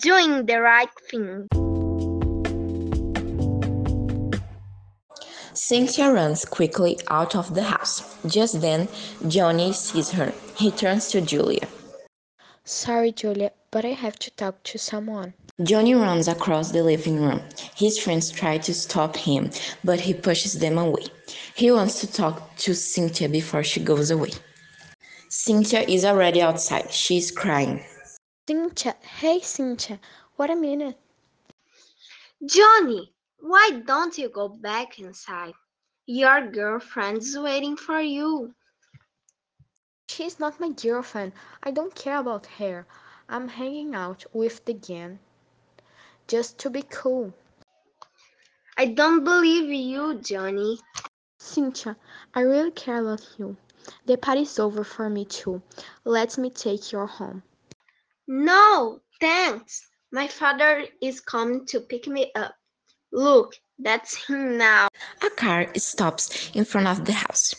doing the right thing. Cynthia runs quickly out of the house. Just then, Johnny sees her. He turns to Julia. Sorry, Julia, but I have to talk to someone. Johnny runs across the living room. His friends try to stop him, but he pushes them away. He wants to talk to Cynthia before she goes away. Cynthia is already outside. She's crying. Cynthia, hey Cynthia, wait a minute. Johnny, why don't you go back inside? Your girlfriend's waiting for you. She's not my girlfriend. I don't care about her. I'm hanging out with the gang. Just to be cool. I don't believe you, Johnny. Cynthia, I really care about you. The party's over for me too. Let me take you home. No, thanks. My father is coming to pick me up. Look, that's him now. A car stops in front of the house.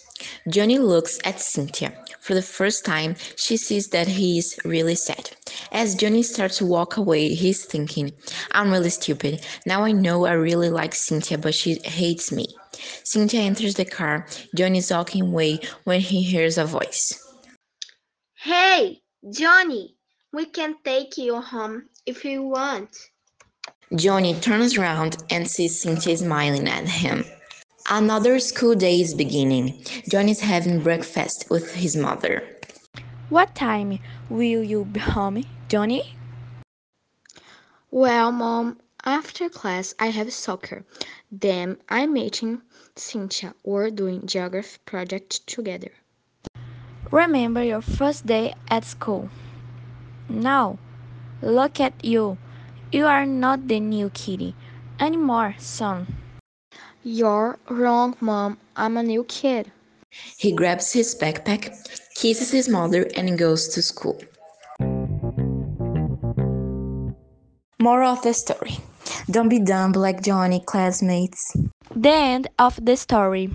Johnny looks at Cynthia. For the first time, she sees that he is really sad. As Johnny starts to walk away, he's thinking, I'm really stupid. Now I know I really like Cynthia, but she hates me. Cynthia enters the car. Johnny is walking away when he hears a voice. Hey, Johnny, we can take you home if you want. Johnny turns around and sees Cynthia smiling at him. Another school day is beginning. Johnny is having breakfast with his mother. What time will you be home, Johnny? Well, Mom, after class I have soccer. Then I'm meeting Cynthia. We're doing geography project together. Remember your first day at school. Now, look at you. You are not the new kitty anymore, son. You're wrong, Mom. I'm a new kid. He grabs his backpack, kisses his mother, and goes to school. Moral of the story Don't be dumb like Johnny, classmates. The end of the story.